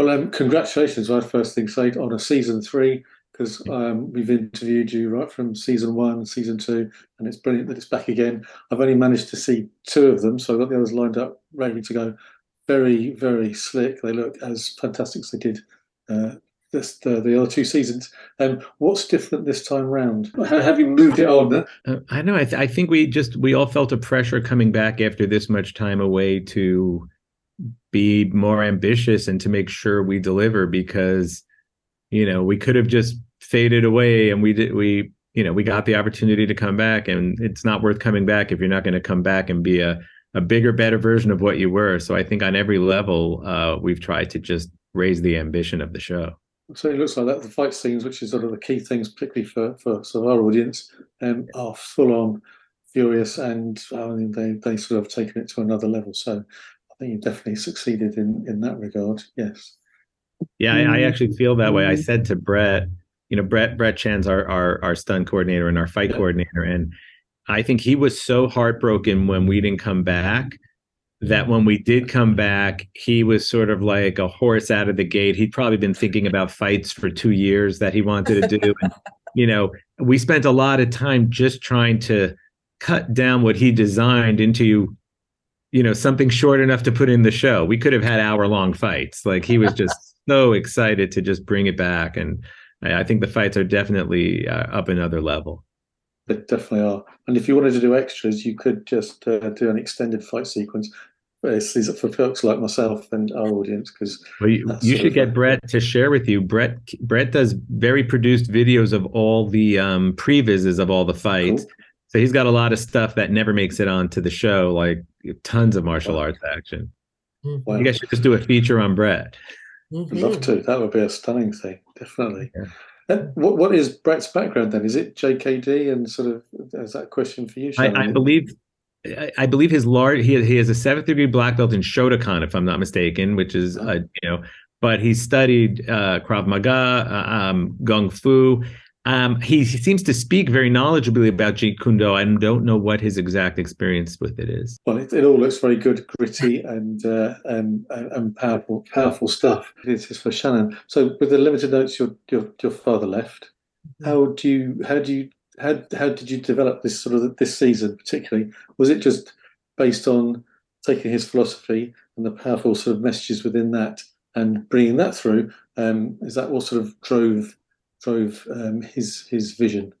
Well, um, congratulations, I first thing say, on a season three, because um, we've interviewed you right from season one, and season two, and it's brilliant that it's back again. I've only managed to see two of them, so I've got the others lined up, ready to go. Very, very slick. They look as fantastic as they did uh, this, the, the other two seasons. Um, what's different this time round? Have you moved it on? Uh, I know. I, th- I think we just we all felt a pressure coming back after this much time away to be more ambitious and to make sure we deliver because you know we could have just faded away and we did we you know we got the opportunity to come back and it's not worth coming back if you're not going to come back and be a a bigger better version of what you were. So i think on every level uh, we've tried to just raise the ambition of the show. So it looks like that the fight scenes which is sort of the key things particularly for for sort of our audience um, are full on furious and I mean, they they sort of taken it to another level. So think you definitely succeeded in in that regard. Yes. Yeah, I, I um, actually feel that way. I um, said to Brett, you know, Brett Brett Chan's our our, our stunt coordinator and our fight coordinator, and I think he was so heartbroken when we didn't come back that when we did come back, he was sort of like a horse out of the gate. He'd probably been thinking about fights for two years that he wanted to do. and, you know, we spent a lot of time just trying to cut down what he designed into you know something short enough to put in the show. We could have had hour long fights. Like he was just so excited to just bring it back. And i, think the fights are definitely uh, up another level. They definitely are. And if you wanted to do extras you could just uh, do an extended fight sequence. It's for folks like myself and our audience because well, you, you should get Brett to share with you. Brett Brett does very produced videos of all the um, previses of all the fights. Cool. So he's got a lot of stuff that never makes it onto the show, like tons of martial arts action. Mm-hmm. You guys should just do a feature on Brett. Mm-hmm. I'd love to. That would be a stunning thing, definitely. Yeah. And what what is Brett's background then? Is it JKD and sort of is that a question for you? I, I, believe I believe his large he he has a seventh degree black belt in Shotokan, if I'm not mistaken, which is oh. uh, you know, but he studied uh, Krav Maga, uh, um, Kung Fu, um, he, he, seems to speak very knowledgeably about Jeet Kune Do. I don't know what his exact experience with it is. Well, it, it all looks very good, gritty, and uh, and, and powerful, powerful stuff. This is for Shannon. So, with the limited notes your your, your father left, how do you how do you how how did you develop this sort of this season particularly? Was it just based on taking his philosophy and the powerful sort of messages within that and bringing that through? Um, is that what sort of drove drove um, his his vision?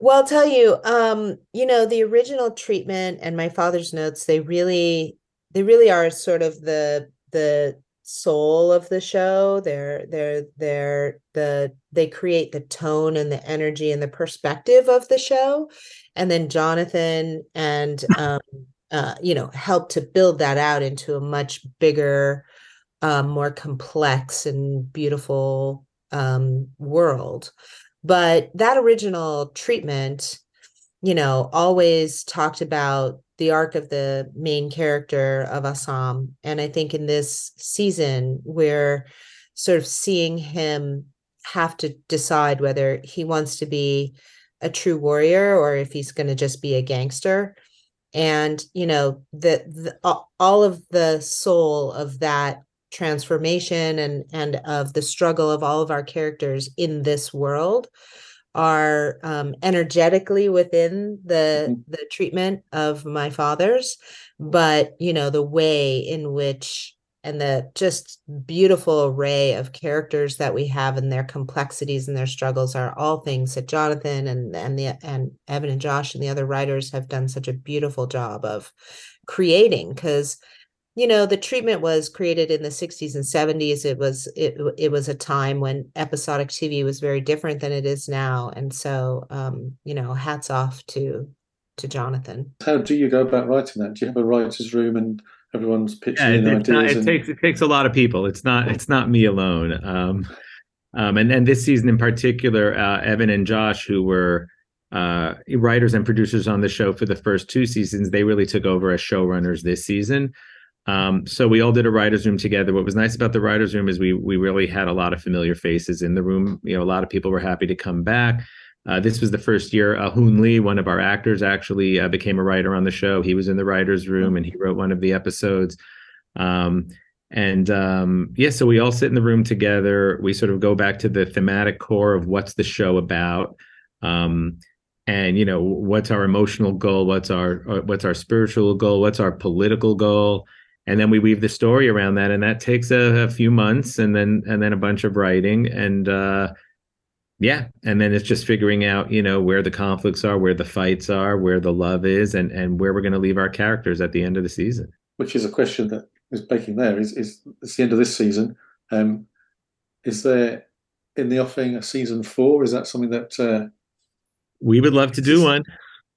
Well, I'll tell you, um, you know, the original treatment and my father's notes, they really they really are sort of the the soul of the show. They're they're they're the they create the tone and the energy and the perspective of the show. And then Jonathan and um uh, you know, help to build that out into a much bigger, um, more complex and beautiful um, world. But that original treatment, you know, always talked about the arc of the main character of Assam. And I think in this season, we're sort of seeing him have to decide whether he wants to be a true warrior or if he's going to just be a gangster and you know the, the all of the soul of that transformation and and of the struggle of all of our characters in this world are um, energetically within the Mhm. the treatment of my father's but you know the way in which and the just beautiful array of characters that we have and their complexities and their struggles are all things that Jonathan and and the and Evan and Josh and the other writers have done such a beautiful job of creating because you know the treatment was created in the 60s and 70s it was it, it was a time when episodic tv was very different than it is now and so um you know hats off to to jonathan How do you go about writing that? Do you have a writer's room and everyone's pitching Yeah, in it, not, ideas? it and- takes it takes a lot of people. It's not it's not me alone. Um, um, and and this season in particular, uh, Evan and Josh, who were uh, writers and producers on the show for the first two seasons, they really took over as showrunners this season. Um, so we all did a writers' room together. What was nice about the writers' room is we we really had a lot of familiar faces in the room. You know, a lot of people were happy to come back. Uh, this was the first year uh, Hoon Lee, one of our actors, actually uh, became a writer on the show. He was in the writers' room and he wrote one of the episodes. Um, and um, yeah, so we all sit in the room together. We sort of go back to the thematic core of what's the show about, um, and you know what's our emotional goal, what's our uh, what's our spiritual goal, what's our political goal, and then we weave the story around that, and that takes a, a few months, and then and then a bunch of writing, and uh, yeah, and then it's just figuring out you know where the conflicts are, where the fights are, where the love is, and and where we're going to leave our characters at the end of the season. which is a question that is baking there is is it's the end of this season um is there in the offing a season four is that something that uh We would love to do one.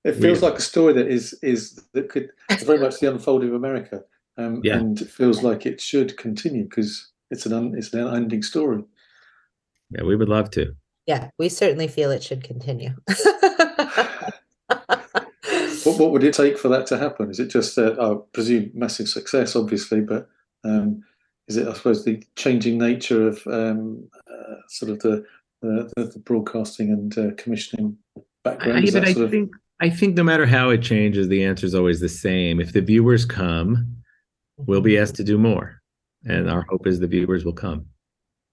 it feels We- like a story that is is that could it's very much the unfolding of america um Yeah. and it feels like it should continue because it's an un, it's an unending story Yeah, we would love to. yeah we certainly feel it should continue what, what would it take for that to happen is it just uh, i presume massive success obviously but um is it i suppose the changing nature of um uh, sort of the the, the, the broadcasting and uh, commissioning background I, but I sort of- think I think no matter how it changes, the answer is always the same. If the viewers come, we'll be asked to do more, and our hope is the viewers will come.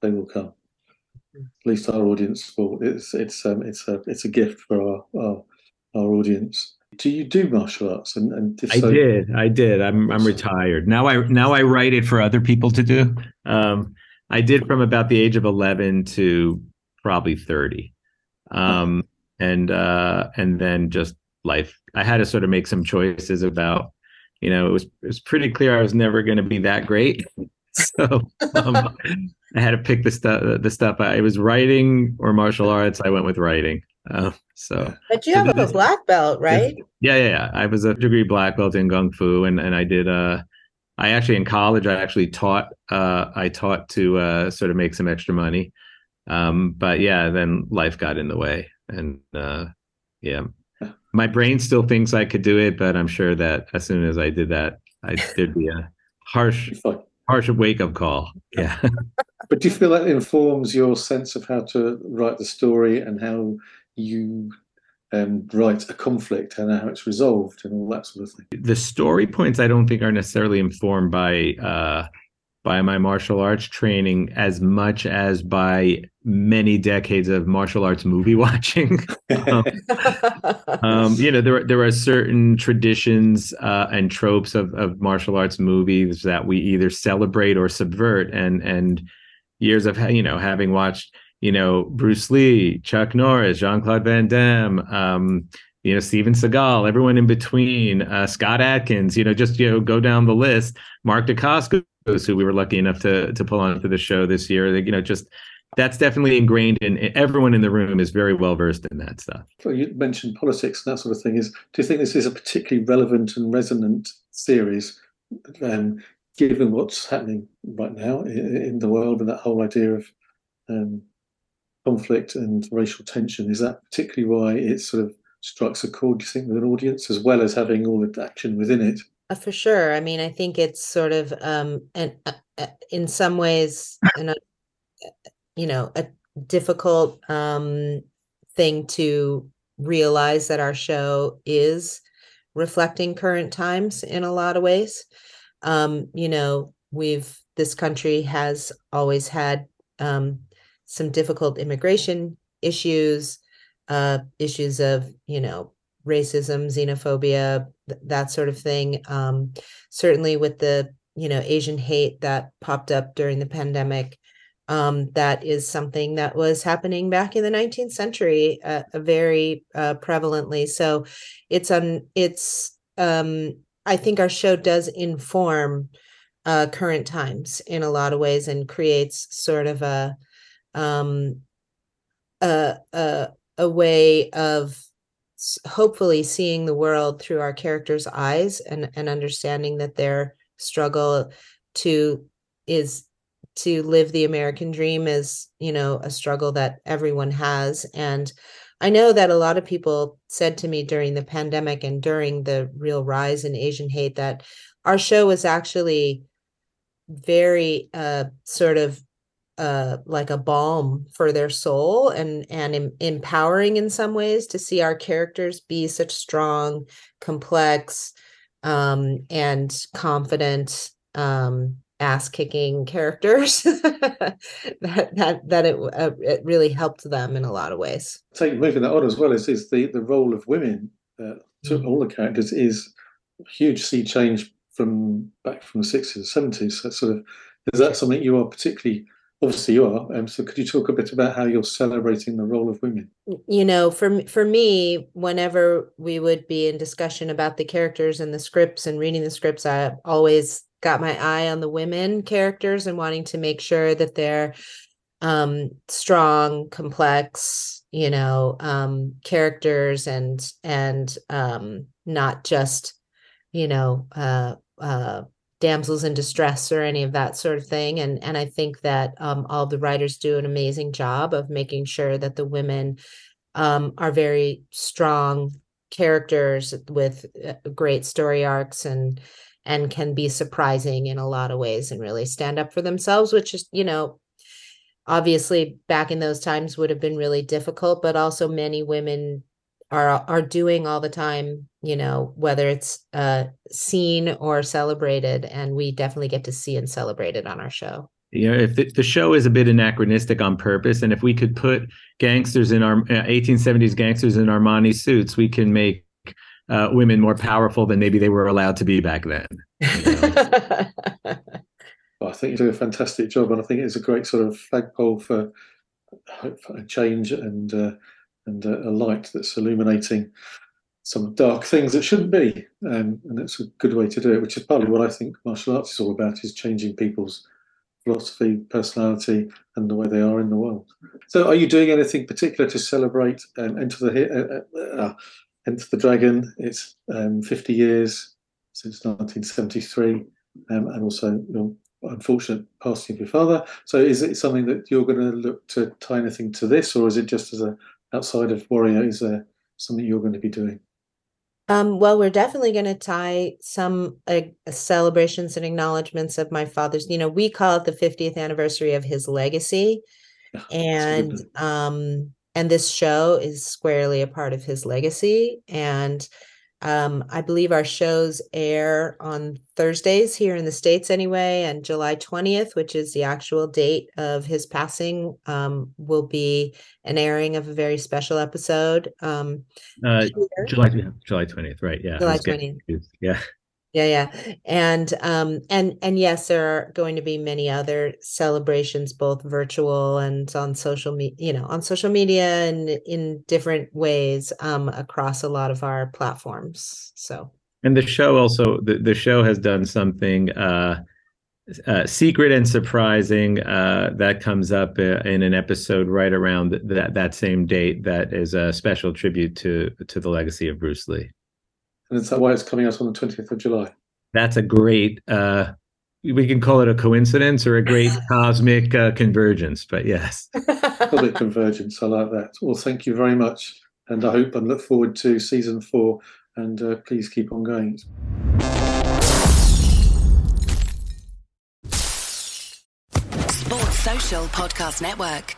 they will come. At least our audience will. It's it's um it's a it's a gift for our our, our audience. Do you do martial arts? And and if I did, I did. I'm I'm retired now. I now I write it for other people to do. Um, I did from about the age of eleven to probably thirty, um, and uh, and then just life. I had to sort of make some choices about, you know, it was it was pretty clear I was never going to be that great, so um, I had to pick the stuff. The stuff I was writing or martial arts. I went with writing. Uh, so. but you have a black belt right Yeah, yeah, yeah. I was a degree black belt in kung fu, and and I did. Uh, I actually in college I actually taught. Uh, I taught to uh, sort of make some extra money. Um, but yeah, then life got in the way, and uh, yeah, my brain still thinks I could do it, but I'm sure that as soon as I did that, I there'd be a harsh, harsh wake up call. Yeah. But do you feel that informs your sense of how to write the story and how you um, write a conflict and how it's resolved and all that sort of thing? the story points I don't think are necessarily informed by uh by my martial arts training as much as by many decades of martial arts movie watching. Um, um, you know, there there are certain traditions uh, and tropes of of martial arts movies that we either celebrate or subvert, and and years of you know having watched you know Bruce Lee, Chuck Norris, Jean Claude Van Damme, um, you know Steven Seagal, everyone in between, uh, Scott Adkins, you know, just you know go down the list. Mark Dacascos, who we were lucky enough to to pull on for the show this year, you know, just that's definitely ingrained in everyone in the room is very well versed in that stuff. Well, you mentioned politics and that sort of thing. Is do you think this is a particularly relevant and resonant series, um, given what's happening right now in, in the world and that whole idea of um, conflict and racial tension? Is that particularly why it sort of strikes a chord? Do you think with an audience, as well as having all the action within it? Uh, for sure i mean i think it's sort of um and uh, uh, in some ways an, uh, you know a difficult um thing to realize that our show is reflecting current times in a lot of ways. Um you know we've this country has always had um some difficult immigration issues uh, issues of you know racism, xenophobia, th- that sort of thing. Um, certainly with the you know Asian hate that popped up during the pandemic. Um, that is something that was happening back in the 19th century, uh, very uh, prevalently. So, it's on. It's. Um, I think our show does inform uh, current times in a lot of ways and creates sort of a um, a, a a way of hopefully seeing the world through our characters' eyes and and understanding that their struggle to is to live the American dream is, you know, a struggle that everyone has. And I know that a lot of people said to me during the pandemic and during the real rise in Asian hate that our show was actually very uh, sort of uh, like a balm for their soul and and em- empowering in some ways to see our characters be such strong, complex, um, and confident um, ass kicking characters that that that it uh, it really helped them in a lot of ways. Take moving that on as well is is the the role of women uh, to mm-hmm. all the characters is huge sea change from back from the sixties and seventies. So sort of is that something you are particularly obviously you are. Um, so could you talk a bit about how you're celebrating the role of women? You know, for for me, whenever we would be in discussion about the characters and the scripts and reading the scripts, I always got my eye on the women characters and wanting to make sure that they're um strong complex you know um characters and and um not just you know uh uh damsels in distress or any of that sort of thing. And and i think that um, all the writers do an amazing job of making sure that the women um, are very strong characters with uh, great story arcs and and can be surprising in a lot of ways and really stand up for themselves which is you know obviously back in those times would have been really difficult but also many women are are doing all the time you know whether it's uh seen or celebrated and we definitely get to see and celebrate it on our show you know if the, the show is a bit anachronistic on purpose and if we could put gangsters in our uh, 1870s gangsters in armani suits we can make uh, women more powerful than maybe they were allowed to be back then you know? well, i think you do a fantastic job and i think it's a great sort of flagpole for, for a change and uh, and a, a light that's illuminating some dark things that shouldn't be. Um, and it's a good way to do it, which is partly what I think martial arts is all about, is changing people's philosophy, personality, and the way they are in the world. So, are you doing anything particular to celebrate um, Enter the uh, uh, Enter the Dragon? It's um, 50 years since 1973, um, and also your unfortunate passing of your father. So, is it something that you're going to look to tie anything to this, or is it just as a outside of Warrior? Is there something you're going to be doing? Um, well, we're definitely going to tie some uh, celebrations and acknowledgments of my father's. You know, we call it the 50th anniversary of his legacy, and um, and this show is squarely a part of his legacy. And um, I believe our shows air on Thursdays here in the States anyway, and July 20th, which is the actual date of his passing, um, will be an airing of a very special episode. Um, uh, July, July 20th, right? Yeah. July 20th. Yeah yeah yeah and um and and yes there are going to be many other celebrations both virtual and on social media you know on social media and in different ways um across a lot of our platforms so and the show also the, the show has done something uh uh, secret and surprising uh, that comes up uh, in an episode right around that that same date that is a special tribute to to the legacy of Bruce Lee. And is that why it's coming out on the 20th of July? That's a great, uh, we can call it a coincidence or a great cosmic uh, convergence, but yes. Cosmic convergence. I like that. Well, thank you very much. And I hope and look forward to season four. And uh, please keep on going. Sports Social Podcast Network.